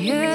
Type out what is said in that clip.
yeah.